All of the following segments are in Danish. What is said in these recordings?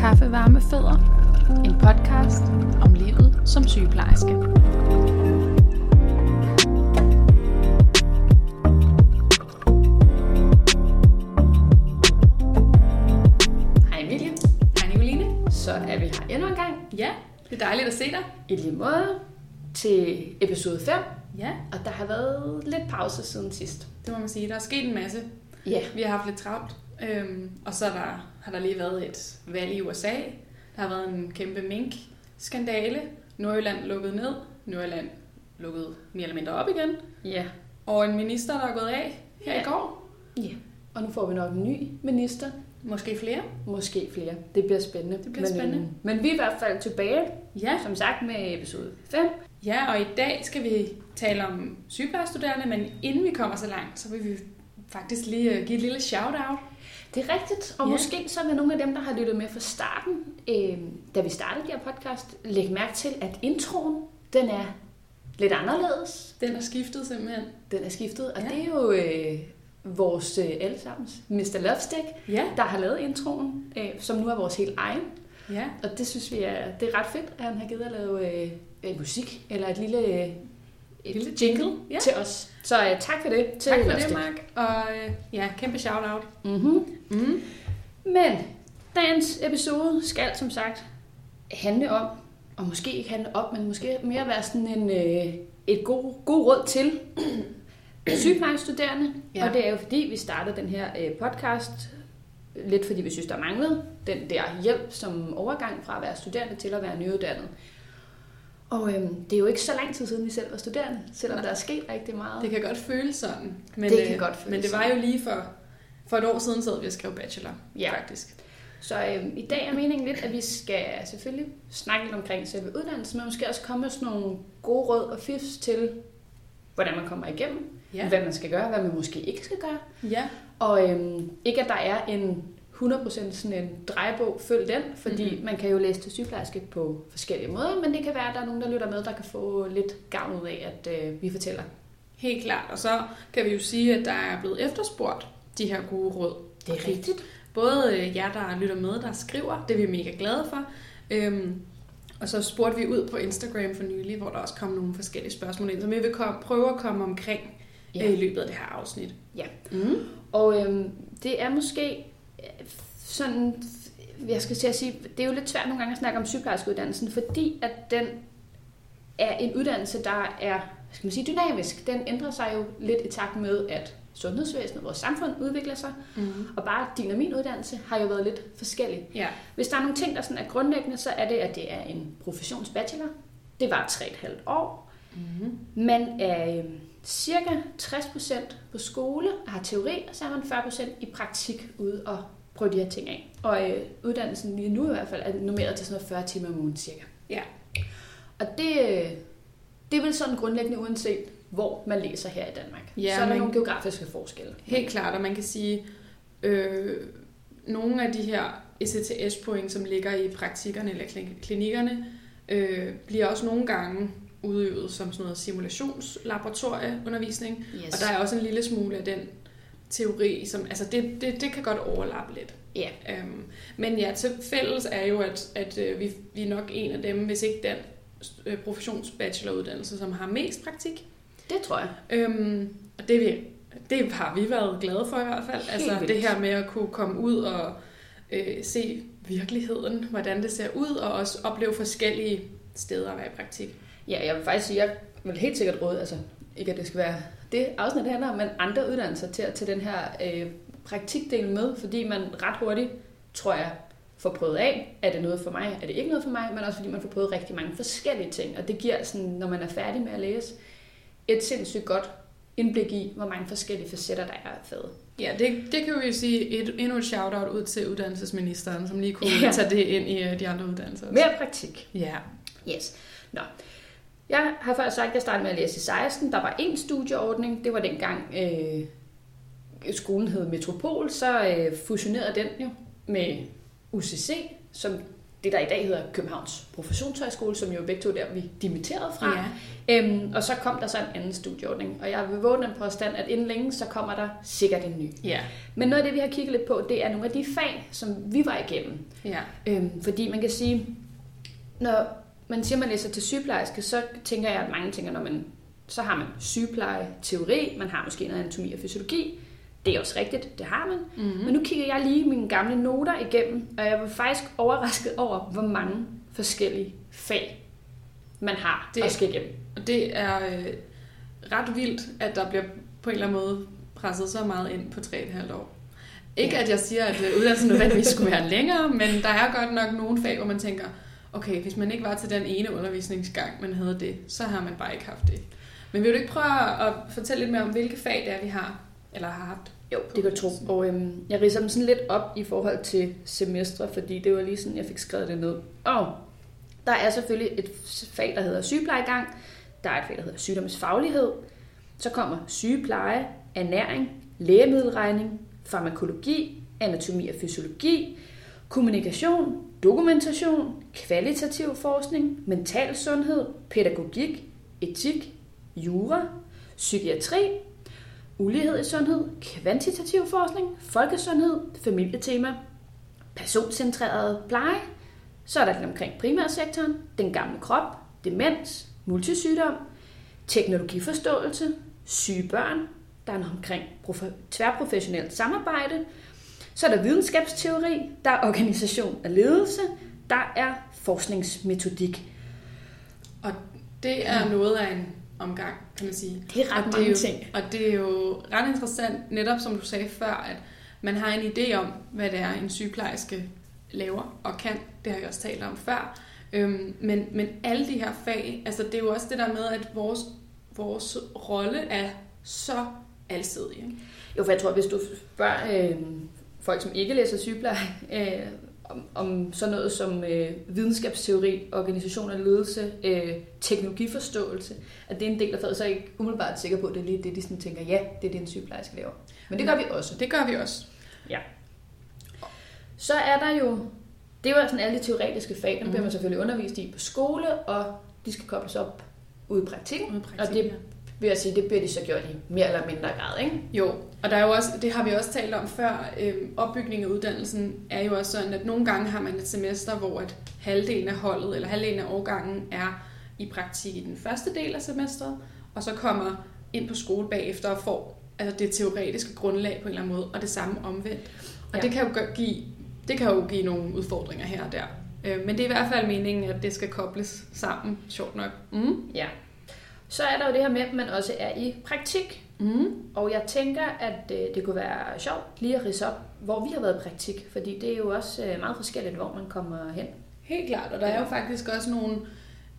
Kaffe, varme fødder. En podcast om livet som sygeplejerske. Hej Emilie. Hej Nicoline. Så er vi her endnu en gang. Ja, det er dejligt at se dig. I lige måde til episode 5. Ja, Og der har været lidt pause siden sidst. det må man sige. Der er sket en masse. Ja. Vi har haft lidt travlt. Øhm, og så er der, har der lige været et valg i USA. Der har været en kæmpe mink-skandale. Nordjylland lukket ned. Nordjylland lukket mere eller mindre op igen. Ja. Og en minister, der er gået af her Ja. i går. Ja. Og nu får vi nok en ny minister. Måske flere. Måske flere. Det bliver spændende. Det bliver men, spændende. øhm, Men vi er i hvert fald tilbage, Ja. som sagt, med episode 5. ja, og i dag skal vi tale om sygeplejestuderende, men inden vi kommer så langt, så vil vi faktisk lige øh, give et lille shout-out. Det er rigtigt, og Ja. måske så vil nogle af dem, der har lyttet med fra starten, øh, da vi startede det her podcast, lægge mærke til, at introen, den er lidt anderledes. Den er skiftet simpelthen. Den er skiftet, og Ja. det er jo øh, vores øh, allesammens Mr. Lovestick, Ja. der har lavet introen, øh, som nu er vores helt egen. Ja. Og det synes vi er, det er ret fedt, at han har givet at lave øh, øh, musik, eller et lille, øh, et Lille jingle ja. til os. Så øh, tak for det til Tak for det. Mark. Og øh, ja, kæmpe shout-out. Mm-hmm. Mm. Men dagens episode skal som sagt handle om, og måske ikke handle om, men måske mere være sådan en, øh, et god, god råd til sygeplejestuderende. Ja. Og det er jo fordi, vi startede den her øh, podcast, lidt fordi vi synes, der manglede den der hjælp som overgang fra at være studerende til at være nyuddannet. Og øhm, det er jo ikke så lang tid siden, vi selv var studerende, selvom Nej. der er sket rigtig meget. Det kan godt føles sådan. Men, Det kan øh, godt føles Men det var jo lige for, for et år siden, sad vi og skrev bachelor, Ja. faktisk. Så øhm, i dag er meningen lidt, at vi skal selvfølgelig snakke lidt omkring selve uddannelsen, men måske også komme med sådan nogle gode råd og fifs til, hvordan man kommer igennem, Ja. hvad man skal gøre, hvad man måske ikke skal gøre. Ja. Og øhm, ikke at der er en 100% sådan en drejebog, følg den, fordi Mhm. mm-hmm. man kan jo læse til sygeplejerske på forskellige måder, men det kan være, at der er nogen, der lytter med, der kan få lidt gavn ud af, at øh, vi fortæller. Helt klart. Og så kan vi jo sige, at der er blevet efterspurgt de her gode råd. Det er rigtigt. Både øh, jer, der lytter med, der skriver, det er vi mega glade for. Øhm, og så spurgte vi ud på Instagram for nylig, hvor der også kom nogle forskellige spørgsmål ind, som vi vil kom, prøve at komme omkring ja. Ja. i løbet af det her afsnit. Ja. Mm. Og øhm, det er måske øh, sådan, jeg skal til at sige, det er jo lidt svært nogle gange at snakke om sygeplejerskeuddannelsen, fordi at den er en uddannelse, der er, hvad skal man sige, dynamisk. Den ændrer sig jo lidt i takt med, at sundhedsvæsenet, vores samfund udvikler sig, Mm. og bare din og min uddannelse har jo været lidt forskellig. Ja. Hvis der er nogle ting, der sådan er grundlæggende, så er det, at det er en professionsbachelor. Det var 3,5 år. Mm. Man er øh, cirka 60% på skole og har teori, og så er man 40% i praktik ude og prøve de her ting af. Og øh, uddannelsen lige nu i hvert fald er normeret til sådan noget 40 timer om ugen cirka. Ja. Og det, øh, det er vel sådan grundlæggende uanset, hvor man læser her i Danmark. Ja, så er der men- nogle geografiske forskelle. Helt klart, og man kan sige, øh, nogle af de her ECTS-point, som ligger i praktikkerne eller klin- klinikkerne, øh, bliver også nogle gange udøvet som sådan noget simulationslaboratorieundervisning. Yes. Og der er også en lille smule af den teori, som, altså det, det, det kan godt overlappe lidt. Ja. Øhm, men ja, til fælles er jo, at, at øh, vi, vi er nok en af dem, hvis ikke den øh, professionsbacheloruddannelse, som har mest praktik. Det tror jeg. Øhm, og det, vi, det har vi været glade for i hvert fald. Helt altså vildt. det her med at kunne komme ud og øh, se virkeligheden, hvordan det ser ud, og også opleve forskellige steder at være i praktik. Ja, jeg vil faktisk sige, jeg vil helt sikkert råde, altså ikke at det skal være det afsnit handler om, men andre uddannelser til at tage den her øh, praktikdel med, fordi man ret hurtigt, tror jeg, får prøvet af, er det noget for mig, er det ikke noget for mig, men også fordi man får prøvet rigtig mange forskellige ting, og det giver sådan, når man er færdig med at læse, et sindssygt godt indblik i, hvor mange forskellige facetter der er af faget. Ja, det, det kan vi jo sige et, endnu et shout-out ud til uddannelsesministeren, som lige kunne Ja. tage det ind i øh, de andre uddannelser. Mere praktik. Ja. Yes. Nå. Jeg har før sagt, at jeg startede med at læse i 16. Der var en studieordning. Det var dengang øh, skolen hed Metropol. Så øh, fusionerede den jo med UCC, som det, der i dag hedder Københavns Professionshøjskole, som jo begge to der, vi dimitterede fra. Ja. Øhm, og så kom der så en anden studieordning, og jeg vil våge den påstand, at inden længe, så kommer der sikkert en ny. Ja. Men noget af det, vi har kigget lidt på, det er nogle af de fag, som vi var igennem. Ja. Øhm, fordi man kan sige, når man siger, man læser til sygeplejerske, så tænker jeg, at mange tænker, når man, så har man sygepleje, teori, man har måske noget anatomi og fysiologi. Det er også rigtigt, det har man. Mm-hmm. Men nu kigger jeg lige mine gamle noter igennem, og jeg var faktisk overrasket over, hvor mange forskellige fag man har Det- at skal igennem. Og det er øh, ret vildt, at der bliver på en eller anden måde presset så meget ind på 3,5 år. Ikke Ja. at jeg siger, at øh, uddannelsen nødvendigvis skulle være længere, men der er godt nok nogle fag, hvor man tænker, okay, hvis man ikke var til den ene undervisningsgang, man havde det, så har man bare ikke haft det. Men vil du ikke prøve at fortælle lidt mere om, hvilke fag det er, vi har, eller har haft? Jo, det kan jeg tro. Og øhm, jeg ridser dem sådan lidt op i forhold til semestre, fordi det var lige sådan, jeg fik skrevet det ned. Og der er selvfølgelig et fag, der hedder sygeplejegang. Der er et fag, der hedder sygdomsfaglighed. Så kommer sygepleje, ernæring, lægemiddelregning, farmakologi, anatomi og fysiologi, kommunikation, dokumentation, kvalitativ forskning, mental sundhed, pædagogik, etik, jura, psykiatri, ulighed i sundhed, kvantitativ forskning, folkesundhed, familietema, personcentreret pleje, så er der lidt omkring primærsektoren, den gamle krop, demens, multisygdom, teknologiforståelse, syge børn, der er noget omkring tværprofessionelt samarbejde, så er der videnskabsteori, der er organisation og ledelse, der er forskningsmetodik. Det er noget af en omgang, kan man sige. Det er ret Og det er mange jo- ting. Og det er jo ret interessant, netop som du sagde før, at man har en idé om, hvad det er, en sygeplejerske laver og kan. Det har jeg også talt om før. Øhm, men, men alle de her fag, altså det er jo også det der med, at vores, vores rolle er så alsidig. Ikke? Jo, for jeg tror, hvis du spørger øh, folk, som ikke læser sygepleje, øh, om, om sådan noget som øh, videnskabsteori, organisation og ledelse, øh, teknologiforståelse, at det er en del af faget, så er jeg ikke umiddelbart sikker på, at det er lige det, de sådan tænker, ja, det er det, en sygeplejerske laver. Men det gør vi også. Det gør vi også. Så er der jo, det var sådan alle de teoretiske fag, dem bliver Mhm. man selvfølgelig undervist i på skole, og de skal kobles op ude i praktikken. Ude i Og det vil jeg sige, det bliver de så gjort i mere eller mindre grad, ikke? Jo, og der er jo også, det har vi også talt om før, øhm, opbygningen af uddannelsen er jo også sådan, at nogle gange har man et semester, hvor at halvdelen af holdet, eller halvdelen af årgangen er i praktik i den første del af semesteret, og så kommer ind på skole bagefter og får altså det teoretiske grundlag på en eller anden måde, og det samme omvendt. Og Ja. det kan jo give, det kan jo give nogle udfordringer her og der. Øh, Men det er i hvert fald meningen, at det skal kobles sammen, sjovt nok. Mm. Ja. Så er der jo det her med, at man også er i praktik. Mm. Og jeg tænker, at øh, det kunne være sjovt lige at rise op, hvor vi har været i praktik, fordi det er jo også øh, meget forskelligt, hvor man kommer hen. Helt klart, og der er jo faktisk også nogle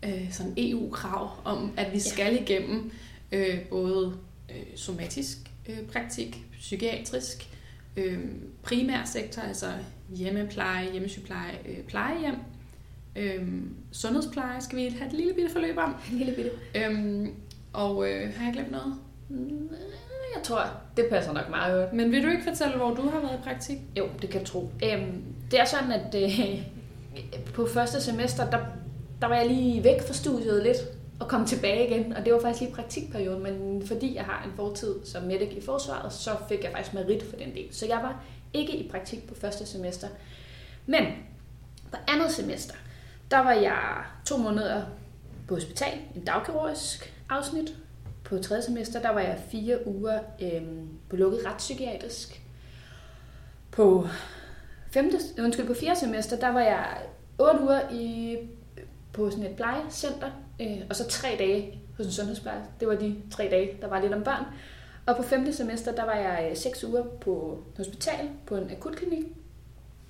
øh, sådan EU-krav om, at vi skal igennem øh, både øh, somatisk øh, praktik, psykiatrisk, øh, primærsektor, altså hjemmepleje, hjemmesygepleje, øh, plejehjem, øh, sundhedspleje skal vi have et lille bitte forløb om. En lille bitte. Øh, og øh, har jeg glemt noget? Jeg tror, det passer nok meget godt. Men vil du ikke fortælle, hvor du har været i praktik? Jo, det kan jeg tro. Øhm, det er sådan, at øh, på første semester, der, der var jeg lige væk fra studiet lidt og kom tilbage igen. Og det var faktisk lige praktikperioden, men fordi jeg har en fortid som medic i forsvaret, så fik jeg faktisk merit for den del. Så jeg var ikke i praktik på første semester. Men på andet semester, der var jeg to måneder på hospital, en dagkirurgisk afsnit. På tredje semester, der var jeg fire uger øh, på lukket retspsykiatrisk. På femte, undskyld, på fjerde semester, der var jeg otte uger i, på sådan et plejecenter, øh, og så tre dage hos en sundhedsplejerske. Det var de tre dage, der var lidt om børn. Og på femte semester, der var jeg øh, seks uger på hospital, på en akutklinik.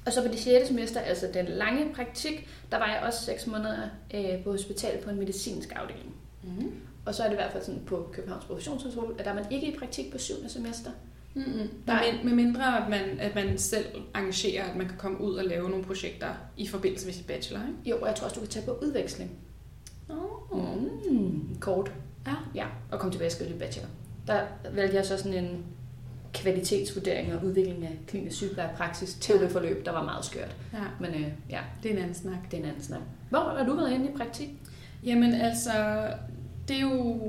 Og så på det sjette semester, altså den lange praktik, der var jeg også seks måneder øh, på hospital på en medicinsk afdeling. Mm. Og så er det i hvert fald sådan på Københavns Professionshøjskole, at der er man ikke i praktik på syvende semester. Mm-hmm. Nej. Med, med mindre, at man, at man selv arrangerer, at man kan komme ud og lave nogle projekter i forbindelse med sit bachelor, ikke? Jo, og jeg tror også, du kan tage på udveksling. Oh. Mm, kort. Ja. Ja, og komme tilbage og skrive dit bachelor. Der valgte jeg så sådan en kvalitetsvurdering og udvikling af klinisk sygeplejepraksis til det forløb, der var meget skørt. Ja, Men øh, ja, det er en anden snak. det er en anden snak. Hvor har du været inde i praktik? Jamen altså, det er jo...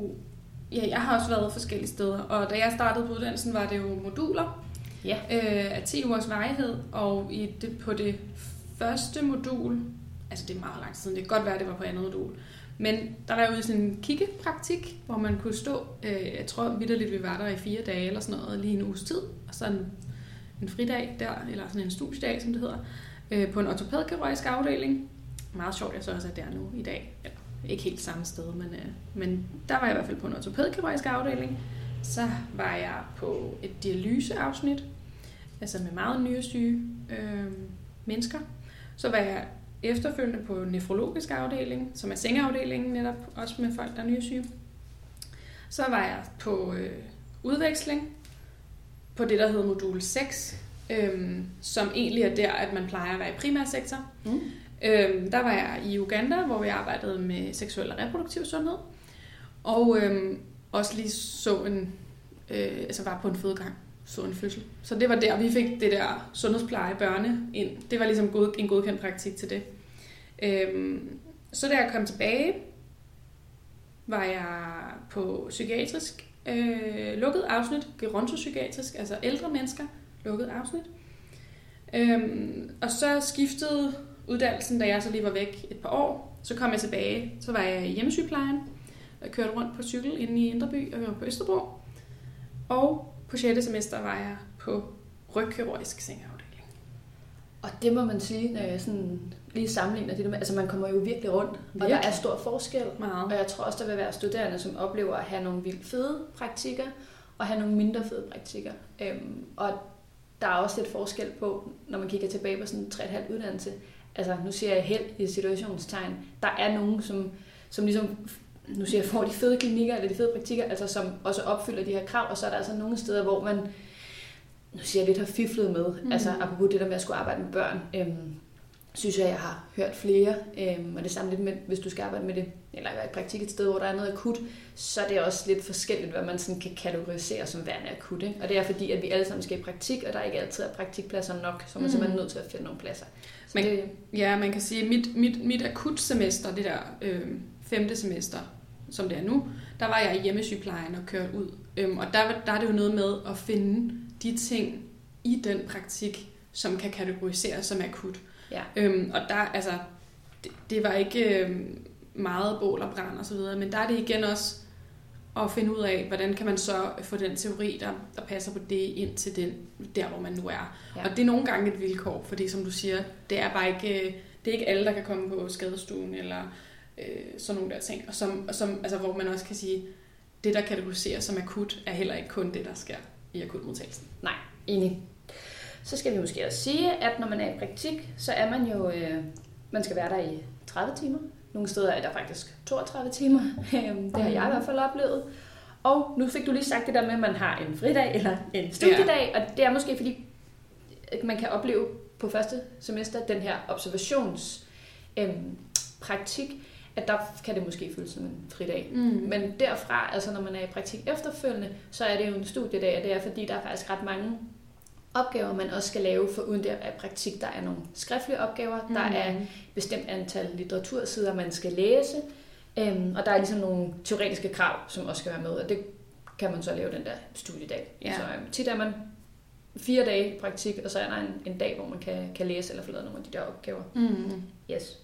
Ja, jeg har også været forskellige steder, og da jeg startede på uddannelsen, var det jo moduler Ja. øh, af 10 ugers varighed, og i det, på det første modul, altså det er meget lang tid siden, det kan godt være, det var på andet modul, men der var jo sådan en kiggepraktik, hvor man kunne stå, øh, jeg tror vidderligt, vi var der i fire dage eller sådan noget, lige en uges tid, og så en, en fridag der, eller sådan en studiedag, som det hedder, øh, på en ortopædkirurgisk afdeling. Meget sjovt, jeg så også er der nu i dag. Eller, ikke helt samme sted, men, øh, men der var jeg i hvert fald på en ortopædkirurgisk afdeling. Så var jeg på et dialyseafsnit, altså med meget nyresyge øh, mennesker. Så var jeg efterfølgende på nefrologisk afdeling, som er sengeafdelingen netop, også med folk, der er nyresyge. Så var jeg på øh, udveksling på det, der hedder modul 6, øh, som egentlig er der, at man plejer at være i primærsektor. Mm. Øhm, der var jeg i Uganda, hvor jeg arbejdede med seksuel og reproduktiv sundhed. Og øhm, også lige så en, øh, altså var på en fødegang, så en fødsel. Så det var der, vi fik det der sundhedspleje børne ind. Det var ligesom god, en godkendt praktik til det. Øhm, så da jeg kom tilbage, var jeg på psykiatrisk øh, lukket afsnit, gerontopsykiatrisk, altså ældre mennesker, lukket afsnit. Øhm, og så skiftede uddannelsen, da jeg så lige var væk et par år. Så kom jeg tilbage, så var jeg i hjemmesygeplejen, og kørte rundt på cykel inde i Indreby, og jeg var på Østerbro. Og på 6. semester var jeg på rygkirurgisk sengeafdeling. Og det må man sige, når jeg sådan lige sammenligner det med, altså man kommer jo virkelig rundt, og der Virkelig. er stor forskel. Meget. Og jeg tror også, der vil være studerende, som oplever at have nogle vildt fede praktikker, og have nogle mindre fede praktikker. Øhm, og der er også lidt forskel på, når man kigger tilbage på sådan en 3,5 uddannelse. Altså, nu siger jeg held i situationstegn. Der er nogen, som, som ligesom, nu siger jeg, får de fede klinikker, eller de fede praktikker, altså som også opfylder de her krav, og så er der altså nogle steder, hvor man, nu siger jeg lidt, har fiflet med, mm. Altså apropos det der med at skulle arbejde med børn, øhm, synes jeg, jeg har hørt flere, øhm, og det samme lidt med, hvis du skal arbejde med det, eller være i praktik et sted, hvor der er noget akut, så er det også lidt forskelligt, hvad man sådan kan kategorisere som værende akut. Ikke? Og det er fordi, at vi alle sammen skal i praktik, og der ikke altid er praktikpladser nok, så man Mm. simpelthen nødt til at finde nogle pladser. Så Men- det, Ja, man kan sige, at mit, mit, mit akut semester, det der øh, femte semester, som det er nu, der var jeg i hjemmesygeplejen og kørte ud. Øhm, og der, der er det jo noget med at finde de ting i den praktik, som kan kategoriseres som akut. Ja. Øhm, og der, altså, det, det var ikke øh, meget bål og brand og så videre, men der er det igen også at finde ud af, hvordan kan man så få den teori, der, der passer på det, ind til den, der, hvor man nu er. Ja. Ja. Og det er nogle gange et vilkår, fordi som du siger, det er bare ikke, øh, det er ikke alle, der kan komme på skadestuen eller øh, sådan nogle der ting. Og som, og som, altså, hvor man også kan sige, det der kategoriseres som akut, er heller ikke kun det, der sker i akutmodtagelsen. Nej, enig. Så skal vi måske også sige, at når man er i praktik, så er man jo, øh, man skal være der i 30 timer. Nogle steder er der faktisk 32 timer. Øhm, det har jeg i hvert fald oplevet. Og nu fik du lige sagt det der med, at man har en fridag eller en studiedag, ja. og det er måske fordi, at man kan opleve på første semester den her observations øhm, praktik, at der kan det måske føles som en fridag. Mm. Men derfra, altså når man er i praktik efterfølgende, så er det jo en studiedag, og det er fordi, der er faktisk ret mange opgaver, man også skal lave, for uden det i praktik. Der er nogle skriftlige opgaver, mm. der er et bestemt antal litteratursider, man skal læse, øhm, og der er ligesom nogle teoretiske krav, som også skal være med, og det kan man så lave den der studiedag. Ja. Så øhm, tit er man fire dage i praktik, og så er der en, en dag, hvor man kan, kan læse eller få lavet nogle af de der opgaver. Mm. Yes.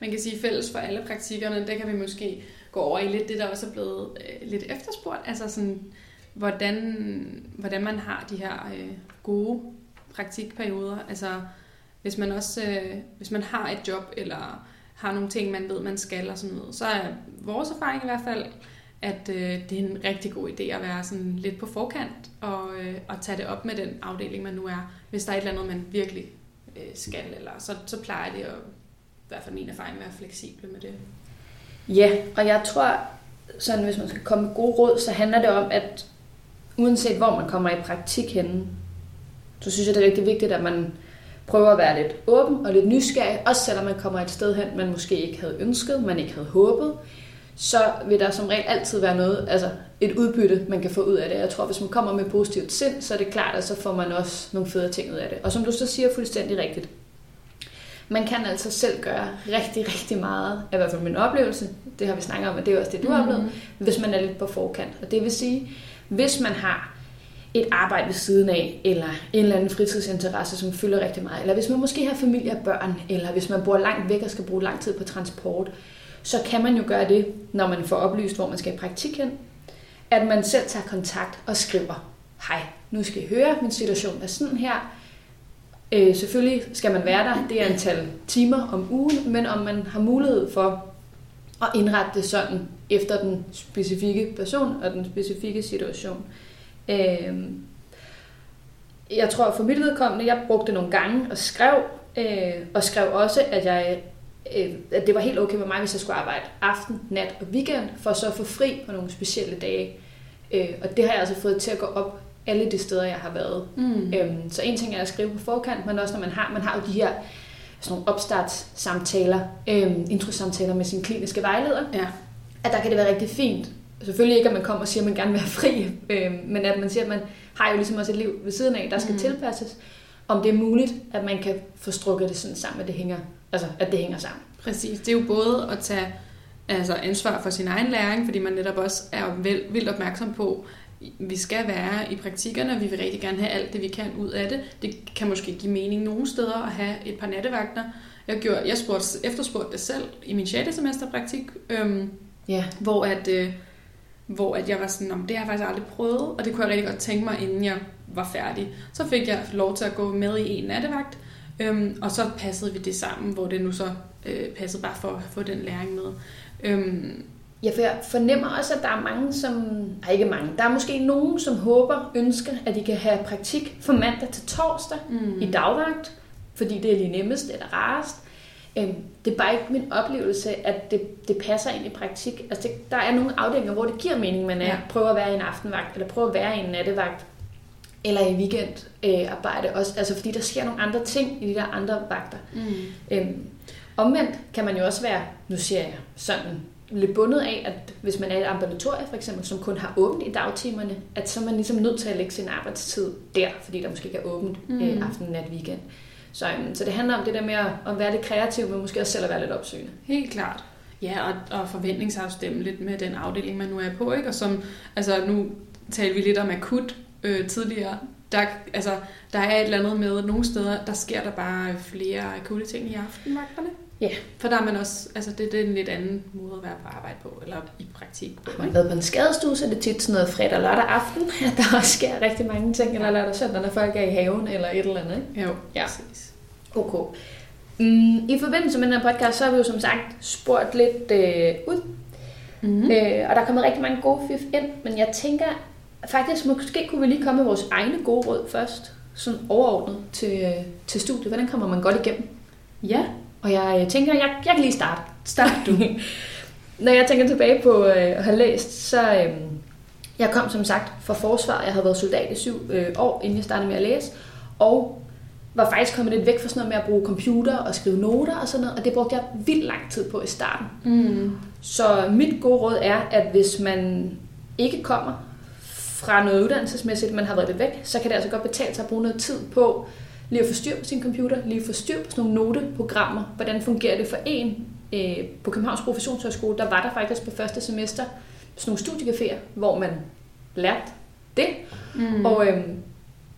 Man kan sige fælles for alle praktikkerne, det kan vi måske gå over i lidt det, der også er blevet øh, lidt efterspurgt. Altså sådan, hvordan, hvordan man har de her øh, gode praktikperioder. Altså hvis man også øh, hvis man har et job, eller har nogle ting, man ved, man skal og sådan noget, så er vores erfaring i hvert fald, at øh, det er en rigtig god idé at være sådan lidt på forkant og, øh, og tage det op med den afdeling, man nu er. Hvis der er et eller andet, man virkelig øh, skal, eller så, så plejer det at hvert fald min erfaring at være fleksible med det. Ja, og jeg tror, sådan hvis man skal komme med gode råd, så handler det om, at uanset hvor man kommer i praktik henne, så synes jeg, det er rigtig vigtigt, at man prøver at være lidt åben og lidt nysgerrig, også selvom man kommer et sted hen, man måske ikke havde ønsket, man ikke havde håbet. så vil der som regel altid være noget, altså et udbytte, man kan få ud af det. Jeg tror, hvis man kommer med positivt sind, så er det klart, at så får man også nogle federe ting ud af det. Og som du så siger fuldstændig rigtigt, man kan altså selv gøre rigtig, rigtig meget, i hvert fald min oplevelse, det har vi snakket om, og det er også det, du har oplevet, mm. hvis man er lidt på forkant. Og det vil sige, hvis man har et arbejde ved siden af, eller en eller anden fritidsinteresse, som fylder rigtig meget, eller hvis man måske har familie og børn, eller hvis man bor langt væk og skal bruge lang tid på transport, så kan man jo gøre det, når man får oplyst, hvor man skal i praktik hen, at man selv tager kontakt og skriver, hej, nu skal I høre, min situation er sådan her. Øh, selvfølgelig skal man være der, det er antal timer om ugen, men om man har mulighed for at indrette det sådan efter den specifikke person og den specifikke situation. Øh, jeg tror for mit vedkommende, jeg brugte nogle gange og skrev, øh, og skrev også, at jeg øh, at det var helt okay med mig, hvis jeg skulle arbejde aften, nat og weekend, for så at få fri på nogle specielle dage. Øh, og det har jeg altså fået til at gå op alle de steder, jeg har været. Mm. Øhm, så en ting er at skrive på forkant, men også når man har, man har jo de her sådan nogle opstartssamtaler, øhm, introsamtaler med sin kliniske vejleder, ja. at der kan det være rigtig fint. Selvfølgelig ikke, at man kommer og siger, at man gerne vil være fri, øhm, men at man siger, at man har jo ligesom også et liv ved siden af, der skal mm. tilpasses. Om det er muligt, at man kan få strukket det sådan sammen, at det hænger, altså, at det hænger sammen. Præcis. Det er jo både at tage altså ansvar for sin egen læring, fordi man netop også er vildt opmærksom på, vi skal være i praktikkerne, og vi vil rigtig gerne have alt det, vi kan ud af det. Det kan måske give mening nogle steder at have et par nattevagter. Jeg, gjorde, jeg spurgte, efterspurgte det selv i min 6. semester praktik, øhm, yeah. hvor, at, øh, hvor at jeg var sådan, om det har jeg faktisk aldrig prøvet, og det kunne jeg rigtig godt tænke mig, inden jeg var færdig. Så fik jeg lov til at gå med i en nattevagt, øhm, og så passede vi det sammen, hvor det nu så øh, passede bare for at få den læring med. Øhm, Ja, for jeg fornemmer også, at der er mange, som... Nej, ikke mange. Der er måske nogen, som håber, ønsker, at de kan have praktik fra mandag til torsdag mm. i dagvagt, fordi det er lige nemmest eller rarest. Øhm, det er bare ikke min oplevelse, at det, det passer ind i praktik. Altså, det, der er nogle afdelinger, hvor det giver mening, man er, ja. prøver at være i en aftenvagt, eller prøver at være i en nattevagt, eller i weekendarbejde øh, også. Altså, fordi der sker nogle andre ting i de der andre vagter. Mm. Øhm, omvendt kan man jo også være, nu siger jeg sådan lidt bundet af, at hvis man er et ambulatorie for eksempel, som kun har åbent i dagtimerne, at så er man ligesom nødt til at lægge sin arbejdstid der, fordi der måske ikke er åbent mm. øh, aften, nat, weekend. Så, um, så det handler om det der med at, at være lidt kreativ, men måske også selv at være lidt opsøgende. Helt klart. Ja, og, og forventningsafstemme lidt med den afdeling, man nu er på. Ikke? Og som, altså nu talte vi lidt om akut øh, tidligere. Der, altså, der er et eller andet med, at nogle steder, der sker der bare flere akutte ting i aftenvagterne. Ja. For der er man også, altså det, det er en lidt anden måde at være på arbejde på, eller i praktik på. Har man været på en skadestue, så er det tit sådan noget fredag og lørdag aften, at der også sker rigtig mange ting, eller lørdag søndag, når folk er i haven, eller et eller andet. Ikke? Jo, ja. præcis. Okay. Mm, I forbindelse med den her podcast, så har vi jo som sagt spurgt lidt øh, ud. Mm-hmm. Øh, og der er kommet rigtig mange gode fif ind, men jeg tænker faktisk, måske kunne vi lige komme med vores egne gode råd først, sådan overordnet til, øh, til studiet. Hvordan kommer man godt igennem? Ja, og jeg tænker, jeg, jeg kan lige starte. Start du. Når jeg tænker tilbage på øh, at have læst, så øh, jeg kom som sagt fra forsvar. Jeg havde været soldat i syv øh, år, inden jeg startede med at læse. Og var faktisk kommet lidt væk fra sådan noget med at bruge computer og skrive noter og sådan noget. Og det brugte jeg vildt lang tid på i starten. Mm. Så mit gode råd er, at hvis man ikke kommer fra noget uddannelsesmæssigt, man har været lidt væk, så kan det altså godt betale sig at bruge noget tid på lige at få styr på sin computer, lige at få styr på sådan nogle noteprogrammer. Hvordan fungerer det for en? Øh, på Københavns Professionshøjskole, der var der faktisk på første semester sådan nogle studiecaféer, hvor man lærte det. Mm. Og øhm,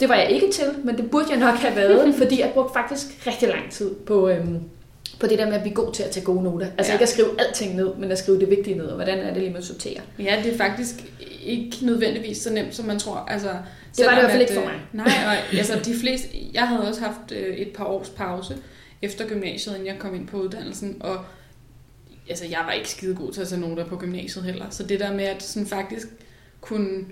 det var jeg ikke til, men det burde jeg nok have været, fordi jeg brugte faktisk rigtig lang tid på, øhm, på det der med at blive god til at tage gode noter. Altså ja. ikke at skrive alting ned, men at skrive det vigtige ned, og hvordan er det lige med at sortere. Ja, det er faktisk ikke nødvendigvis så nemt, som man tror. Altså, det var det i hvert fald ikke for mig. Øh, nej, og, altså de fleste, jeg havde også haft øh, et par års pause efter gymnasiet, inden jeg kom ind på uddannelsen, og altså, jeg var ikke skide god til at tage noter på gymnasiet heller. Så det der med at sådan faktisk kunne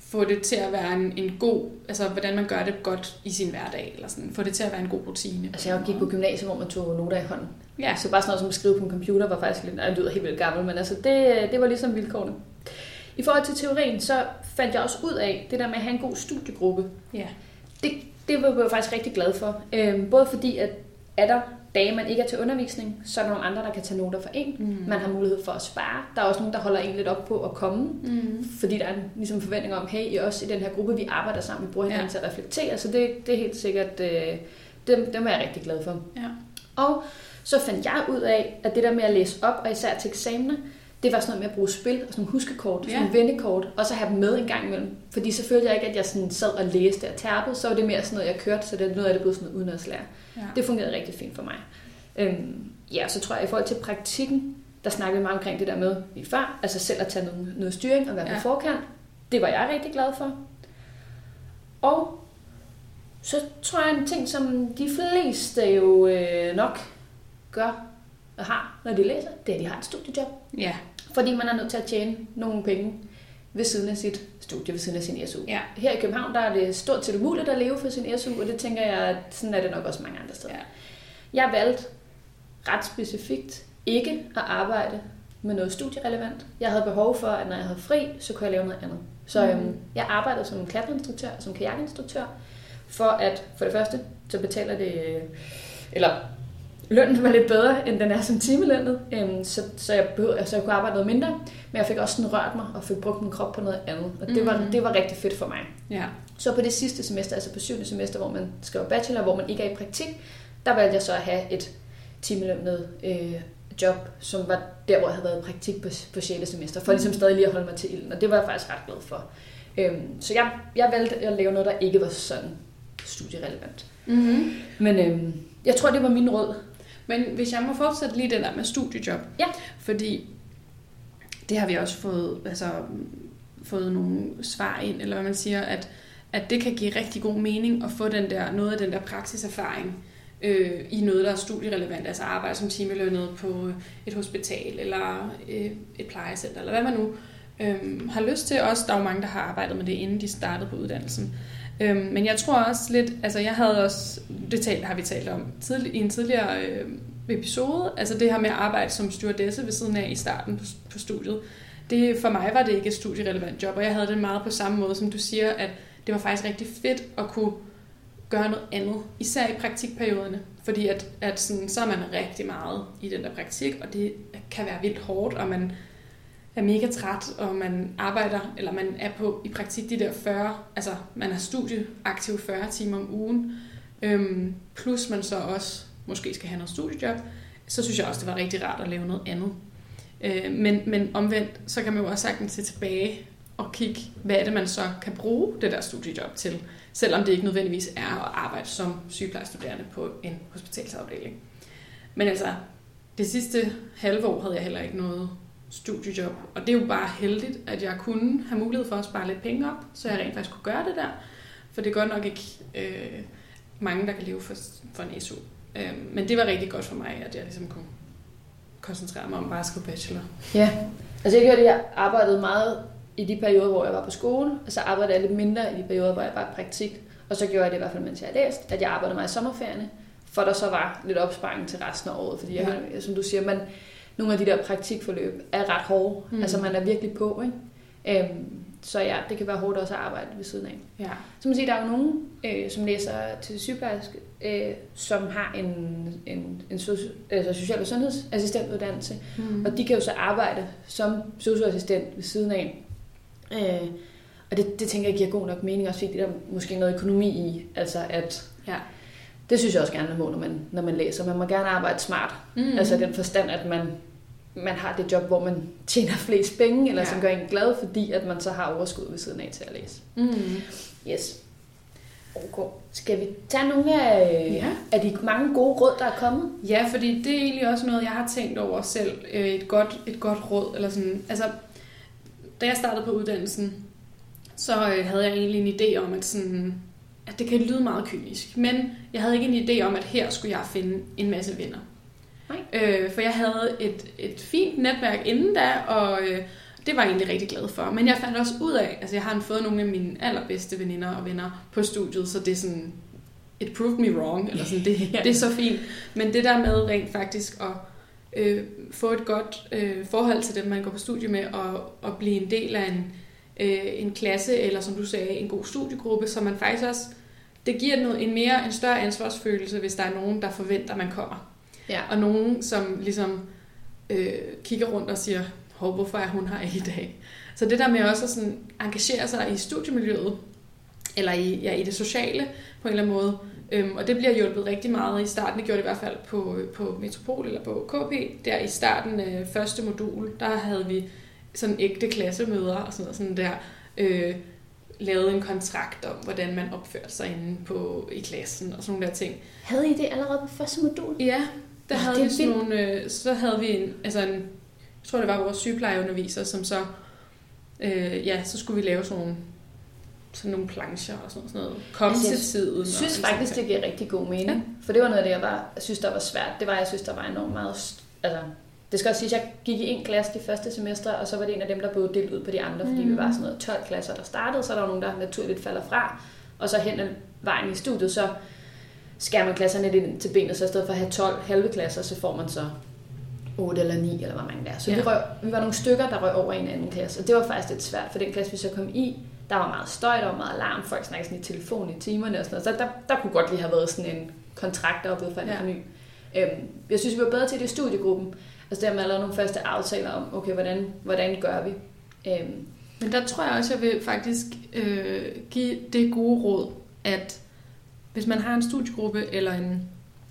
få det til at være en, en god, altså hvordan man gør det godt i sin hverdag, eller sådan, få det til at være en god rutine. Altså jeg gik på gymnasiet, hvor man tog noter i hånden. Ja. Så bare sådan noget som at skrive på en computer var faktisk lidt, det lyder helt vildt gammel, men altså det, det var ligesom vilkårene. I forhold til teorien, så fandt jeg også ud af det der med at have en god studiegruppe. Ja. Det, det var jeg faktisk rigtig glad for. Øhm, både fordi, at er der dage, man ikke er til undervisning, så er der nogle andre, der kan tage noter for en. Mm. Man har mulighed for at spare. Der er også nogen, der holder en lidt op på at komme, Mm. fordi der er en ligesom forventning om, hey, I også i den her gruppe, vi arbejder sammen, vi bruger hinanden Ja. til at reflektere, så det, det er helt sikkert, øh, dem, dem er jeg rigtig glad for. Ja. Og så fandt jeg ud af, at det der med at læse op, og især til eksamener, det var sådan noget med at bruge spil og sådan nogle huskekort, sådan Ja. nogle vendekort, og så have dem med en gang imellem. Fordi så følte jeg ikke, at jeg sådan sad og læste og tærpede, så var det mere sådan noget, jeg kørte, så det er noget af det blev sådan noget udenadslære. Ja. Det fungerede rigtig fint for mig. Øhm, ja, så tror jeg, i forhold til praktikken, der snakkede vi meget omkring det der med lige før, altså selv at tage noget, noget styring og være. Ja. på forkant. Det var jeg rigtig glad for. Og så tror jeg en ting, som de fleste jo øh, nok gør og har, når de læser, det er, at de har et studiejob. Ja. Fordi man er nødt til at tjene nogle penge ved siden af sit studie, ved siden af sin SU. Ja. Her i København, der er det stort set umuligt at leve for sin SU, og det tænker jeg, at sådan er det nok også mange andre steder. Ja. Jeg valgte ret specifikt ikke at arbejde med noget studierelevant. Jeg havde behov for, at når jeg havde fri, så kunne jeg lave noget andet. Så Mhm. øhm, jeg arbejdede som klatreinstruktør, som kajakinstruktør, for at for det første, så betaler det, øh, eller lønnen var lidt bedre, end den er som timelønnet, øhm, så, så, jeg behøvede, altså jeg kunne arbejde noget mindre, men jeg fik også sådan rørt mig og fik brugt min krop på noget andet, og det, var, Mhm. det var rigtig fedt for mig. Ja. Så på det sidste semester, altså på syvende semester, hvor man skriver bachelor, hvor man ikke er i praktik, der valgte jeg så at have et timelønnet øh, job, som var der, hvor jeg havde været i praktik på, på 6. semester, for ligesom stadig lige at holde mig til ilden, og det var jeg faktisk ret glad for. Øhm, så jeg, jeg valgte at lave noget, der ikke var sådan studierelevant. Mm-hmm. Men øhm, jeg tror, det var min råd. Men hvis jeg må fortsætte lige det der med studiejob. Ja. Fordi det har vi også fået, altså, fået nogle svar ind, eller hvad man siger, at, at det kan give rigtig god mening at få den der, noget af den der praksiserfaring øh, i noget, der er studierelevant, altså arbejde som timelønnet på et hospital, eller øh, et plejecenter, eller hvad man nu øh, har lyst til. Også, der er jo mange, der har arbejdet med det, inden de startede på uddannelsen. Øhm, men jeg tror også lidt, altså jeg havde også, det talt, har vi talt om tidlig, i en tidligere øh, episode, altså det her med at arbejde som stewardesse ved siden af i starten på, på studiet. Det, for mig var det ikke et studierelevant job, og jeg havde det meget på samme måde, som du siger, at det var faktisk rigtig fedt at kunne gøre noget andet, især i praktikperioderne, fordi at, at sådan, så er man rigtig meget i den der praktik, og det kan være vildt hårdt, og man er mega træt, og man arbejder, eller man er på i praktik de der 40, altså man er studieaktiv 40 timer om ugen, øhm, plus man så også måske skal have noget studiejob, så synes jeg også, det var rigtig rart at lave noget andet. Øh, men, men omvendt, så kan man jo også sagtens se tilbage og kigge, hvad er det, man så kan bruge det der studiejob til, selvom det ikke nødvendigvis er at arbejde som sygeplejestuderende på en hospitalsafdeling. Men altså, det sidste halve år havde jeg heller ikke noget studiejob, og det er jo bare heldigt, at jeg kunne have mulighed for at spare lidt penge op, så jeg rent faktisk kunne gøre det der. For det er godt nok ikke øh, mange, der kan leve for, for en SU. Øh, men det var rigtig godt for mig, at jeg ligesom kunne koncentrere mig om bare at skrive bachelor. Ja, altså jeg hørte, at jeg arbejdede meget i de perioder, hvor jeg var på skole, og så arbejdede jeg lidt mindre i de perioder, hvor jeg var i praktik. Og så gjorde jeg det i hvert fald, mens jeg læste, at jeg arbejdede meget i sommerferierne, for der så var lidt opsparing til resten af året. Fordi jeg, ja. som du siger, man, nogle af de der praktikforløb er ret hårde. Mm. Altså man er virkelig på, ikke? Øhm, så ja, det kan være hårdt også at arbejde ved siden af. Ja. Så man siger, der er jo nogen, øh, som læser til sygeplejerske, øh, som har en, en, en soci, altså social- og sundhedsassistentuddannelse, Mm. og de kan jo så arbejde som socioassistent ved siden af. Øh, og det, det tænker jeg giver god nok mening, også fordi der er måske noget økonomi i, altså at Ja. det synes jeg også gerne, man må, når man, når man læser. Man må gerne arbejde smart. Mm. Altså den forstand, at man, man har det job, hvor man tjener flest penge, eller Ja. som gør en glad, fordi at man så har overskud ved siden af til at læse. Mm. Yes. Okay. Skal vi tage nogle af, Ja. af de mange gode råd, der er kommet? Ja, fordi det er egentlig også noget, jeg har tænkt over selv. Øh, Et godt, et godt råd. Eller sådan. Altså, da jeg startede på uddannelsen, så øh, havde jeg egentlig en idé om, at, sådan, at det kan lyde meget kynisk. Men jeg havde ikke en idé om, at her skulle jeg finde en masse venner. Nej. Øh, for jeg havde et, et fint netværk inden da, og øh, det var jeg egentlig rigtig glad for. Men jeg fandt også ud af, altså jeg har fået nogle af mine allerbedste veninder og venner på studiet, så det er sådan, it proved me wrong, eller sådan, det, det er så fint. Men det der med rent faktisk at øh, få et godt øh, forhold til dem, man går på studie med, og, og blive en del af en, øh, en klasse, eller som du sagde, en god studiegruppe, så man faktisk også det giver noget, en mere en større ansvarsfølelse, hvis der er nogen, der forventer, man kommer. Ja. Og nogen, som ligesom øh, kigger rundt og siger, Hov, hvorfor er hun her i dag? Så det der med også at sådan engagere sig i studiemiljøet, eller i, ja, i det sociale på en eller anden måde, øhm, og det bliver hjulpet rigtig meget i starten, det gjorde det i hvert fald på, på Metropol eller på KP, der i starten af øh, første modul, der havde vi sådan ægte klassemøder og sådan noget, sådan der, øh, lavet en kontrakt om, hvordan man opførte sig inde på, i klassen og sådan nogle der ting. Havde I det allerede på første modul? Ja, der Nå, havde vi sådan vildt. nogle, øh, så havde vi en, altså en, jeg tror det var vores sygeplejeunderviser, som så, øh, ja, så skulle vi lave sådan nogle, sådan nogle plancher og sådan, noget. Kom Altså, jeg til tiden. Jeg synes og faktisk, det giver rigtig god mening. Ja. For det var noget af det, jeg bare synes, der var svært. Det var, jeg synes, der var enormt meget... Altså, det skal også sige, at jeg gik i en klasse de første semester, og så var det en af dem, der blev delt ud på de andre, fordi mm. vi var sådan noget 12 klasser, der startede, så er der jo nogen, der naturligt falder fra. Og så hen ad vejen i studiet, så skærer man klasserne lidt ind til benet, så i stedet for at have 12 halve klasser, så får man så 8 eller 9, eller hvor mange der er. Så Ja. vi, røg, vi var nogle stykker, der røg over i en anden klasse, og det var faktisk lidt svært, for den klasse, vi så kom i, der var meget støj, der var meget larm, folk snakkede sådan i telefon i timerne og sådan noget, så der, der kunne godt lige have været sådan en kontrakt, der var blevet forhandlet Ja. ny. Øhm, jeg synes, vi var bedre til det i studiegruppen, altså der med at lave nogle første aftaler om, okay, hvordan, hvordan gør vi? Øhm, Men der tror jeg også, jeg vil faktisk øh, give det gode råd, at hvis man har en studiegruppe eller en,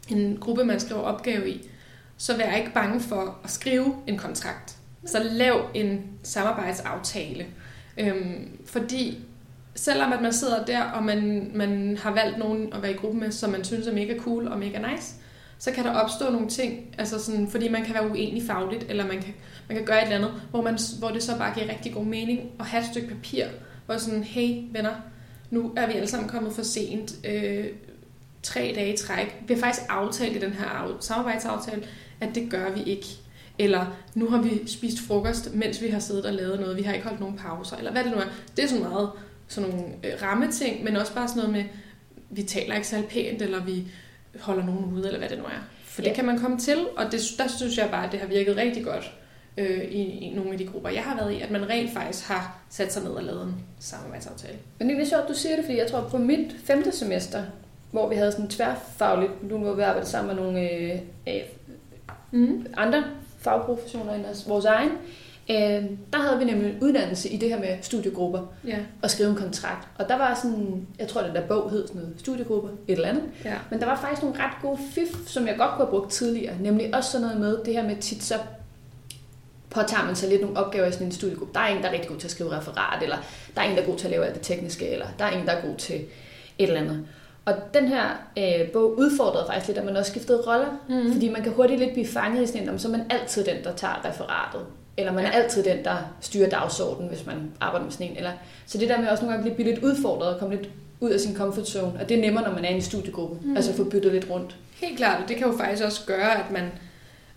en gruppe, man skriver opgave i, så vær ikke bange for at skrive en kontrakt. Så lav en samarbejdsaftale. Øhm, fordi selvom at man sidder der, og man, man har valgt nogen at være i gruppe med, som man synes er mega cool og mega nice, så kan der opstå nogle ting, altså sådan, fordi man kan være uenig fagligt, eller man kan, man kan gøre et eller andet, hvor, man, hvor det så bare giver rigtig god mening at have et stykke papir, hvor sådan, hey venner, nu er vi alle sammen kommet for sent, øh, tre dage i træk. Vi har faktisk aftalt i den her af- samarbejdsaftale, at det gør vi ikke. Eller nu har vi spist frokost, mens vi har siddet og lavet noget. Vi har ikke holdt nogen pauser. Eller hvad det nu er. Det er sådan meget sådan nogle øh, rammeting, men også bare sådan noget med, vi taler ikke særlig pænt, eller vi holder nogen ude, eller hvad det nu er. For det Ja. kan man komme til, og det, der synes jeg bare, at det har virket rigtig godt øh, i, i nogle af de grupper, jeg har været i, at man rent faktisk har sat sig ned og lavet en samarbejdsaftale. Men det er sjovt, du siger det, fordi jeg tror på mit femte semester, hvor vi havde sådan tværfagligt, nu hvor vi arbejdet sammen med nogle øh, øh, Mm. andre fagprofessioner end os- vores egen, øh, der havde vi nemlig en uddannelse i det her med studiegrupper Ja. og skrive en kontrakt. Og der var sådan, jeg tror den der bog hed sådan noget, studiegrupper, et eller andet. ja. Men der var faktisk nogle ret gode fif, som jeg godt kunne have brugt tidligere. Nemlig også sådan noget med det her med tit så påtager man sig lidt nogle opgaver i sådan en studiegruppe. Der er en, der er rigtig god til at skrive referat, eller der er en, der er god til at lave alt det tekniske, eller der er en, der er god til et eller andet. Og den her øh, bog udfordrede faktisk lidt, at man også skiftede roller. Mm. Fordi man kan hurtigt lidt blive fanget i sådan en, om så er man altid den, der tager referatet. Eller man er Ja. altid den, der styrer dagsordenen, hvis man arbejder med sådan en. Eller, så det der med også nogle gange at blive lidt udfordret og komme lidt ud af sin comfort zone. Og det er nemmere, når man er i en studiegruppe. Mm. Altså få byttet lidt rundt. Helt klart, og det kan jo faktisk også gøre, at man,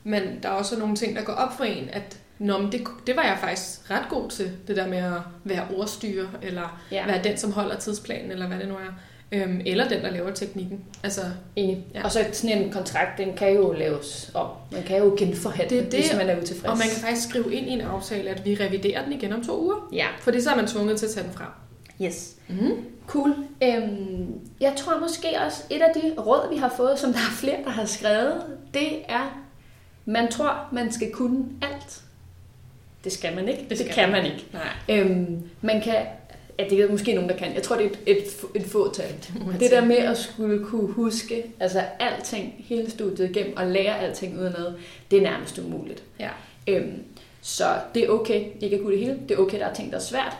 man der er også nogle ting, der går op for en, at Nå, men det, det var jeg faktisk ret god til, det der med at være ordstyre, eller Ja, være den, som holder tidsplanen, eller hvad det nu er. Øhm, eller den, der laver teknikken. Altså, enig. Ja. Og så sådan en kontrakt, den kan jo laves om. Man kan jo genforhandle, Det det, hvis man er utilfreds. og man kan faktisk skrive ind i en aftale, at vi reviderer den igen om to uger. Ja, Fordi så er man tvunget til at tage den frem. yes. Mm. Cool. Øhm, jeg tror måske også, et af de råd, vi har fået, som der er flere, der har skrevet, det er, man tror, man skal kunne alt. Det skal man ikke. Det Det, det kan man ikke. Nej. Øhm, man kan, ja, det er måske nogen, der kan. Jeg tror, det er et, et, et fåtal. Det sige. der med at skulle kunne huske altså alting, hele studiet igennem, og lære alting udenad, det er nærmest umuligt. Ja. Øhm, så det er okay ikke at kunne det hele. Det er okay, der er ting, der er svært.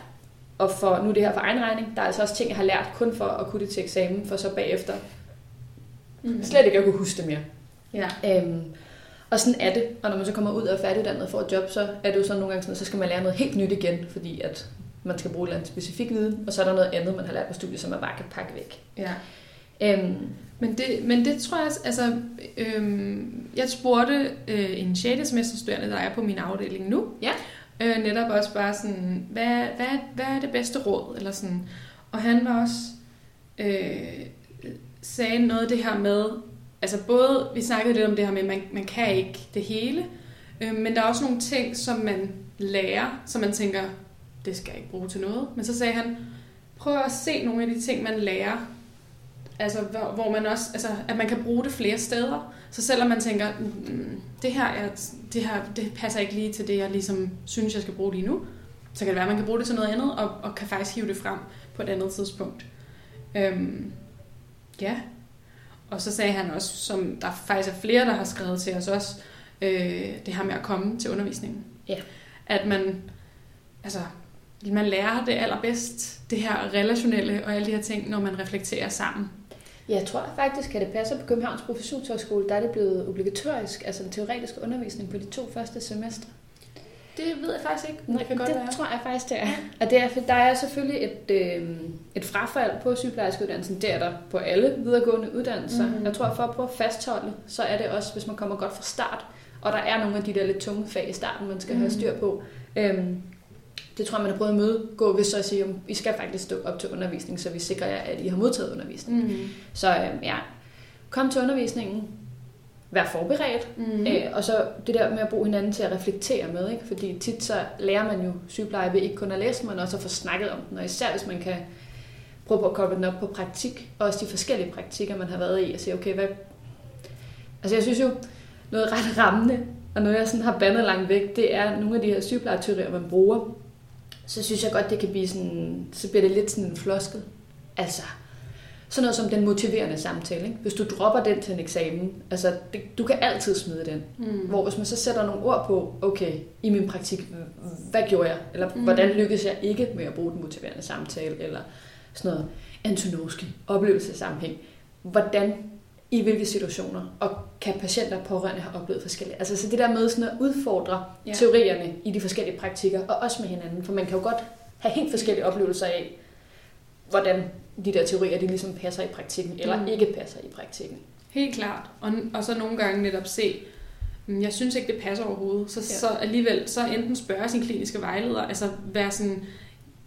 Og for, nu er det her for egen regning, der er altså også ting, jeg har lært kun for at kunne det til eksamen, for så bagefter Mm. slet ikke at kunne huske det mere. Ja. Øhm, og sådan er det. Og når man så kommer ud og er færdiguddannet og får et job, så er det jo sådan nogle gange sådan, så skal man lære noget helt nyt igen, fordi at man skal bruge en eller anden specifik viden, og så er der noget andet, man har lært på studiet, som man bare kan pakke væk. ja. Øhm, Men det, men det tror jeg, altså, øhm, jeg spurgte øh, en 6. semesterstuderende, der er på min afdeling nu, Ja. øh, netop også bare sådan, hvad, hvad, hvad er det bedste råd, eller sådan, og han var også, øh, sagde noget af det her med, altså både, vi snakkede lidt om det her med, at man, man kan ikke det hele, øh, men der er også nogle ting, som man lærer, som man tænker, det skal jeg ikke bruge til noget, men så sagde han, prøv at se nogle af de ting, man lærer, Altså, hvor, hvor man også, altså, at man kan bruge det flere steder. Så selvom man tænker, mm, det her, er, det her det passer ikke lige til det, jeg ligesom synes, jeg skal bruge lige nu, så kan det være, at man kan bruge det til noget andet, og, og kan faktisk hive det frem på et andet tidspunkt. Øhm, ja. Og så sagde han også, som der faktisk er flere, der har skrevet til os også, øh, det her med at komme til undervisningen. Ja. At man, altså, man lærer det allerbedst, det her relationelle og alle de her ting, når man reflekterer sammen. Jeg tror faktisk, at det passer på Københavns Professionshøjskole, der er det blevet obligatorisk, altså den teoretiske undervisning på de to første semestre. Det ved jeg faktisk ikke. Det, kan godt det være. tror jeg faktisk, det er. Og det er, for der er selvfølgelig et, øh, et frafald på sygeplejerskeuddannelsen. Det er der på alle videregående uddannelser. Mm. Jeg tror, for at prøve at fastholde, så er det også, hvis man kommer godt fra start, og der er nogle af de der lidt tunge fag i starten, man skal mm. have styr på. Øhm, det tror jeg, man har prøvet at mødegå ved så at sige, at I skal faktisk stå op til undervisning, så vi sikrer jer, at I har modtaget undervisning. Mm. Så øhm, ja, kom til undervisningen, vær forberedt, mm. øh, og så det der med at bruge hinanden til at reflektere med, ikke? fordi tit så lærer man jo sygepleje ved ikke kun at læse, men også at få snakket om den, og især hvis man kan prøve på at koble den op på praktik, og også de forskellige praktikker, man har været i, og sige, okay, hvad... Altså jeg synes jo, noget ret rammende, og noget jeg sådan har bandet langt væk, det er nogle af de her sygeplejeteorier, man bruger, så synes jeg godt, det kan blive sådan, så bliver det lidt sådan en floskel. Altså, sådan noget som den motiverende samtale. Ikke? Hvis du dropper den til en eksamen, altså det, du kan altid smide den. Mm. Hvor hvis man så sætter nogle ord på, okay, i min praktik, hvad gjorde jeg? Eller mm. hvordan lykkedes jeg ikke med at bruge den motiverende samtale? Eller sådan noget Antonovski, oplevelsesammenhæng. Hvordan, i hvilke situationer, og kan patienter og pårørende have oplevet forskellige. Altså så det der med sådan at udfordre ja. teorierne i de forskellige praktikker, og også med hinanden. For man kan jo godt have helt forskellige oplevelser af, hvordan de der teorier, de ligesom passer i praktikken, eller mm. ikke passer i praktikken. Helt klart. Og, og så nogle gange netop se, mm, jeg synes ikke, det passer overhovedet. Så, ja. så alligevel, så enten spørge sin kliniske vejleder, altså være sådan,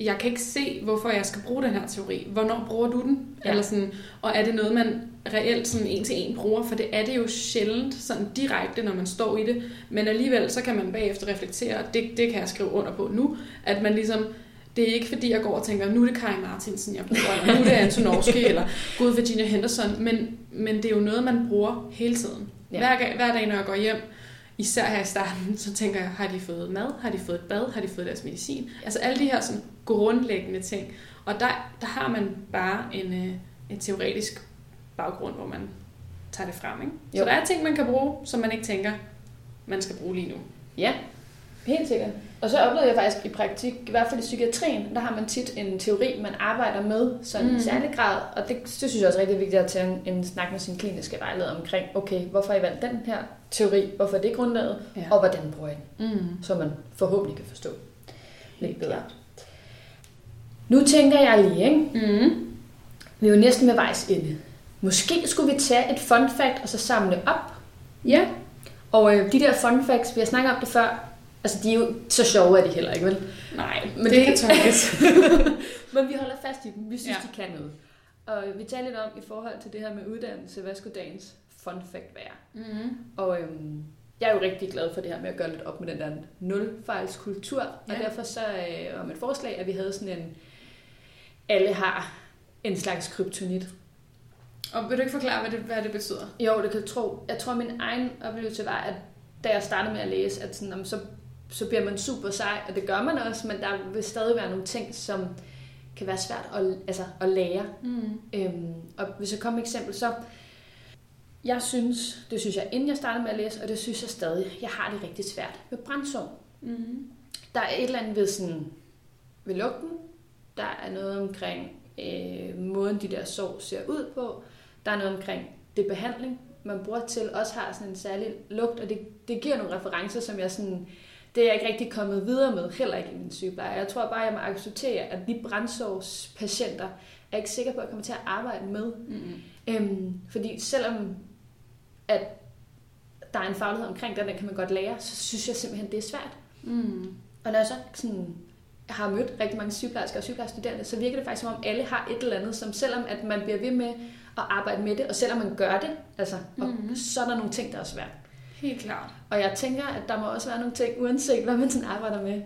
jeg kan ikke se, hvorfor jeg skal bruge den her teori. Hvornår bruger du den? Ja. Eller sådan, og er det noget, man reelt sådan en til en bruger? For det er det jo sjældent sådan direkte, når man står i det. Men alligevel, så kan man bagefter reflektere, og det, det kan jeg skrive under på nu, at man ligesom det er ikke fordi, jeg går og tænker, nu er det Kai Martinsen, jeg bruger, eller nu er det Antonovski, eller Gud Virginia Henderson, men, men det er jo noget, man bruger hele tiden. Ja. Hver, hver dag, når jeg går hjem, især her i starten, så tænker jeg, har de fået mad? Har de fået et bad? Har de fået deres medicin? Altså alle de her sådan, grundlæggende ting. Og der, der har man bare en, øh, en teoretisk baggrund, hvor man tager det frem. Ikke? Så der er ting, man kan bruge, som man ikke tænker, man skal bruge lige nu. Ja, helt sikkert. Og så oplevede jeg faktisk i praktik, i hvert fald i psykiatrien, der har man tit en teori, man arbejder med sådan mm. i særlig grad. Og det, det synes jeg også er rigtig vigtigt at tage en, en snak med sin kliniske vejleder omkring, okay, hvorfor har I valgt den her teori? Hvorfor er det grundlaget? Ja. Og hvordan bruger I den? Mm. Så man forhåbentlig kan forstå lidt bedre. Nu tænker jeg lige, ikke? Mm. Vi er jo næsten ved vejs ende. Måske skulle vi tage et fun fact og så samle op. Ja. Og øh, de der fun facts, vi har snakket om det før, Altså, de er jo så sjove, er de heller ikke, vel? Nej, men det, det kan tolkes. men vi holder fast i dem. Vi synes, ja. de kan noget. Og vi taler lidt om i forhold til det her med uddannelse, hvad skulle dagens fun fact være? Mm-hmm. Og øhm, jeg er jo rigtig glad for det her med at gøre lidt op med den der nulfejlskultur. Ja. Og derfor så øh, om et forslag, at vi havde sådan en, alle har en slags kryptonit. Og vil du ikke forklare, hvad det, hvad det betyder? Jo, det kan jeg tro. Jeg tror, min egen oplevelse var, at da jeg startede med at læse, at sådan, så så bliver man super sej, og det gør man også, men der vil stadig være nogle ting, som kan være svært at, altså, at lære. Mm. Øhm, og hvis jeg kommer et eksempel, så jeg synes, det synes jeg inden jeg startede med at læse, og det synes jeg stadig, jeg har det rigtig svært med brændsår. Mm. Der er et eller andet ved, sådan, ved lugten, der er noget omkring øh, måden, de der sår ser ud på, der er noget omkring det behandling, man bruger til, også har sådan en særlig lugt, og det, det giver nogle referencer, som jeg sådan det er jeg ikke rigtig kommet videre med, heller ikke i min sygepleje. Jeg tror bare, jeg må acceptere, at de brændsårspatienter er ikke sikker på, at jeg kommer til at arbejde med. Mm-hmm. Øhm, fordi selvom at der er en faglighed omkring den, der kan man godt lære, så synes jeg simpelthen, det er svært. Mm. Og når jeg så sådan, har mødt rigtig mange sygeplejersker og sygeplejestuderende, så virker det faktisk som om alle har et eller andet, som selvom at man bliver ved med at arbejde med det, og selvom man gør det, altså, mm-hmm. så er der nogle ting, der er svært. Helt klart. Og jeg tænker, at der må også være nogle ting, uanset hvad man sådan arbejder med,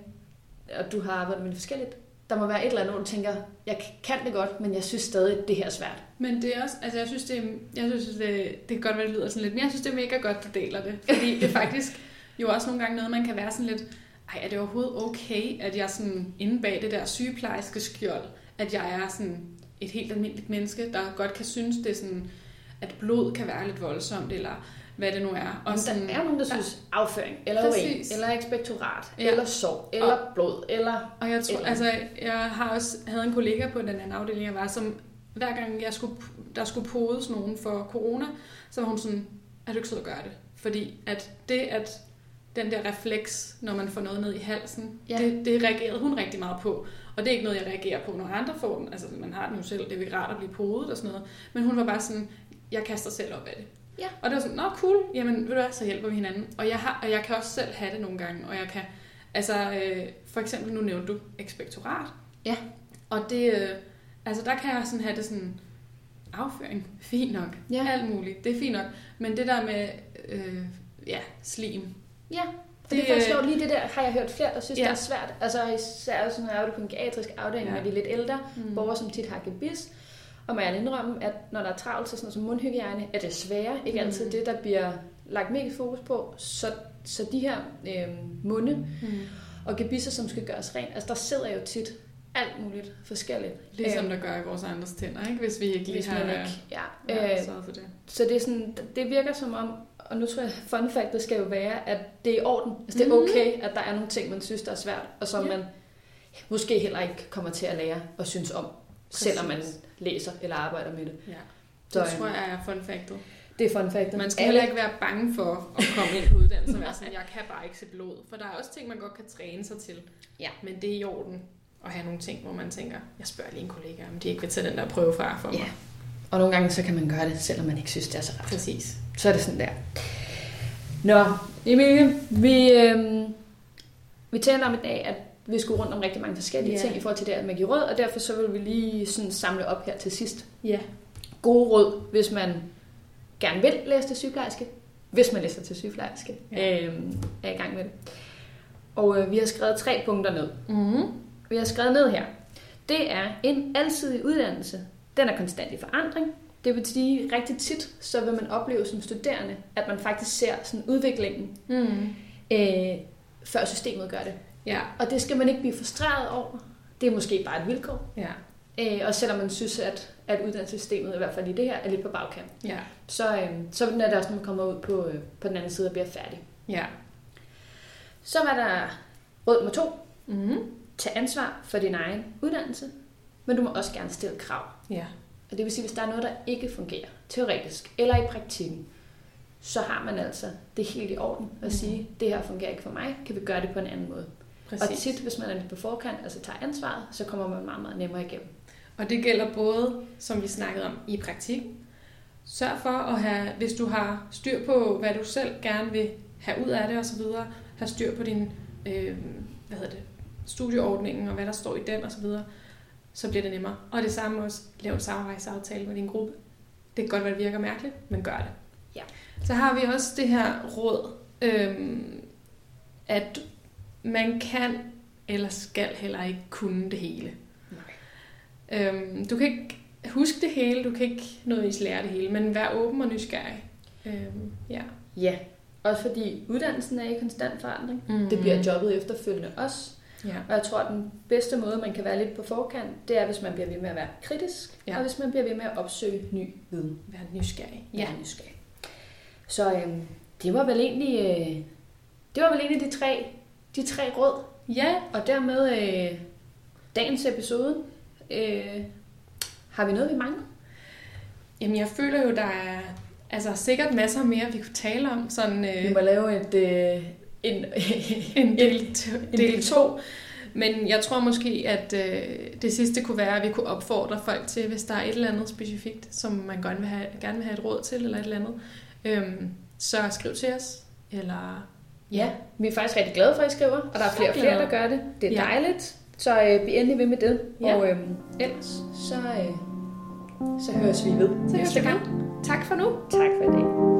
og du har arbejdet med forskelligt, der må være et eller andet, hvor du tænker, jeg kan det godt, men jeg synes stadig, det her er svært. Men det er også, altså jeg synes, det, er, jeg synes, det, det kan godt være, det lyder sådan lidt, men jeg synes, det er mega godt, du deler det. Fordi det er faktisk jo også nogle gange noget, man kan være sådan lidt, ej, er det overhovedet okay, at jeg sådan inde bag det der sygeplejerske skjold, at jeg er sådan et helt almindeligt menneske, der godt kan synes, det er sådan, at blod kan være lidt voldsomt, eller hvad det nu er. Og sådan, der er nogen, der synes afføring, eller urin, eller ekspektorat, ja. eller sår, eller og, blod, eller... Og jeg tror, eller. altså, jeg har også havde en kollega på den anden afdeling, jeg var, som hver gang jeg skulle, der skulle podes nogen for corona, så var hun sådan, er du ikke sød at gøre det? Fordi at det, at den der refleks, når man får noget ned i halsen, ja. det, det reagerede hun rigtig meget på. Og det er ikke noget, jeg reagerer på, når andre får den. Altså, man har den jo selv, det er rart at blive podet og sådan noget. Men hun var bare sådan, jeg kaster selv op af det. Ja. Og det var sådan, nå cool, jamen ved du hvad, så hjælper vi hinanden. Og jeg, har, og jeg kan også selv have det nogle gange, og jeg kan, altså øh, for eksempel nu nævnte du ekspektorat. Ja. Og det, øh, altså der kan jeg sådan have det sådan, afføring, fint nok, ja. alt muligt, det er fint nok. Men det der med, øh, ja, slim. Ja, det, det er faktisk sjovt, lige det der har jeg hørt flere, der synes, ja. det er svært. Altså især sådan, når jeg er på en geriatrisk afdeling ja. med de lidt ældre mm. borgere, som tit har gebis. Og må jeg indrømme, at når der er travlt, så sådan noget som mundhygiejne, er det svære ikke mm. altid det, der bliver lagt mest fokus på. Så, så de her øh, munde mm. og gebisser, som skal gøres rent, altså der sidder jo tit alt muligt forskelligt. Ligesom øhm, der gør i vores andres tænder, ikke? hvis vi ikke lige har ikke, ja. Ja, øh, for det. Så det, er sådan, det virker som om, og nu tror jeg, fun fact, det skal jo være, at det er i orden. Altså, det er mhm. okay, at der er nogle ting, man synes, der er svært, og som ja. man måske heller ikke kommer til at lære og synes om, Præcis. selvom man læser eller arbejder med det. Ja. Så, det tror jeg er fun factet. Det er fun factet. Man skal heller ikke være bange for at komme ind på uddannelse og være sådan, jeg kan bare ikke se blod. For der er også ting, man godt kan træne sig til. Ja. Men det er i orden at have nogle ting, hvor man tænker, jeg spørger lige en kollega, om de ikke vil tage den der prøve fra for mig. Ja. Og nogle gange så kan man gøre det, selvom man ikke synes, det er så ret. Præcis. Så er det sådan der. Nå, Emilie, vi, øh, vi taler om i dag, at vi skulle rundt om rigtig mange forskellige yeah. ting i forhold til det her med råd, og derfor så vil vi lige sådan samle op her til sidst. Ja. Yeah. Gode råd, hvis man gerne vil læse til sygeplejerske, hvis man læser til sygeplejerske, yeah. øh, er i gang med det. Og øh, vi har skrevet tre punkter ned. Mm-hmm. Vi har skrevet ned her. Det er en alsidig uddannelse. Den er konstant i forandring. Det vil sige, rigtig tit, så vil man opleve som studerende, at man faktisk ser sådan udviklingen, mm. øh, før systemet gør det. Ja. Og det skal man ikke blive frustreret over. Det er måske bare et vilkår. Ja. Øh, og selvom man synes, at, at uddannelsessystemet, i hvert fald i det her, er lidt på bagkant, ja. så, øh, så er det også, når man kommer ud på, øh, på den anden side og bliver færdig. Ja. Så var der råd nummer to. Mm-hmm. Tag ansvar for din egen uddannelse, men du må også gerne stille krav. Ja. Og det vil sige, hvis der er noget, der ikke fungerer, teoretisk eller i praktikken, så har man altså det helt i orden at mm. sige, det her fungerer ikke for mig, kan vi gøre det på en anden måde. Præcis. Og tit, hvis man er lidt på forkant, altså tager ansvaret, så kommer man meget, meget nemmere igennem. Og det gælder både, som vi snakkede om, i praktik. Sørg for at have, hvis du har styr på, hvad du selv gerne vil have ud af det osv., have styr på din, øh, hvad hedder det, studieordningen og hvad der står i den osv., så, så bliver det nemmere. Og det samme også, lav en samarbejdsaftale med din gruppe. Det kan godt være, det virker mærkeligt, men gør det. Ja. Så har vi også det her råd, øhm, at man kan eller skal heller ikke kunne det hele. Nej. Øhm, du kan ikke huske det hele, du kan ikke nødvendigvis lære det hele, men vær åben og nysgerrig. Øhm, ja. ja, også fordi uddannelsen er i konstant forandring. Mm. Det bliver jobbet efterfølgende også. Ja. Og jeg tror, at den bedste måde, man kan være lidt på forkant, det er, hvis man bliver ved med at være kritisk, ja. og hvis man bliver ved med at opsøge ny viden. Være nysgerrig. Ja, være nysgerrig. Så øhm, det var vel egentlig øh, det var vel egentlig de tre, de tre råd. Ja. Og dermed øh, dagens episode. Øh, har vi noget, vi mangler? Jamen, jeg føler jo, der er altså, sikkert masser mere, vi kunne tale om. Sådan, øh, vi må lave et, øh, en, en del, to, en del to. Men jeg tror måske, at øh, det sidste kunne være, at vi kunne opfordre folk til, hvis der er et eller andet specifikt, som man gerne vil have, gerne vil have et råd til, eller et eller andet, øhm, så skriv til os. Eller, ja, vi er faktisk rigtig glade for, at I skriver, og der er flere og flere, der gør det. Det er ja. dejligt. Så øh, bliv endelig ved med det. Ja. Og øh, ellers, så, øh, så høres vi ved så næste gang. Tak for nu. Tak for det.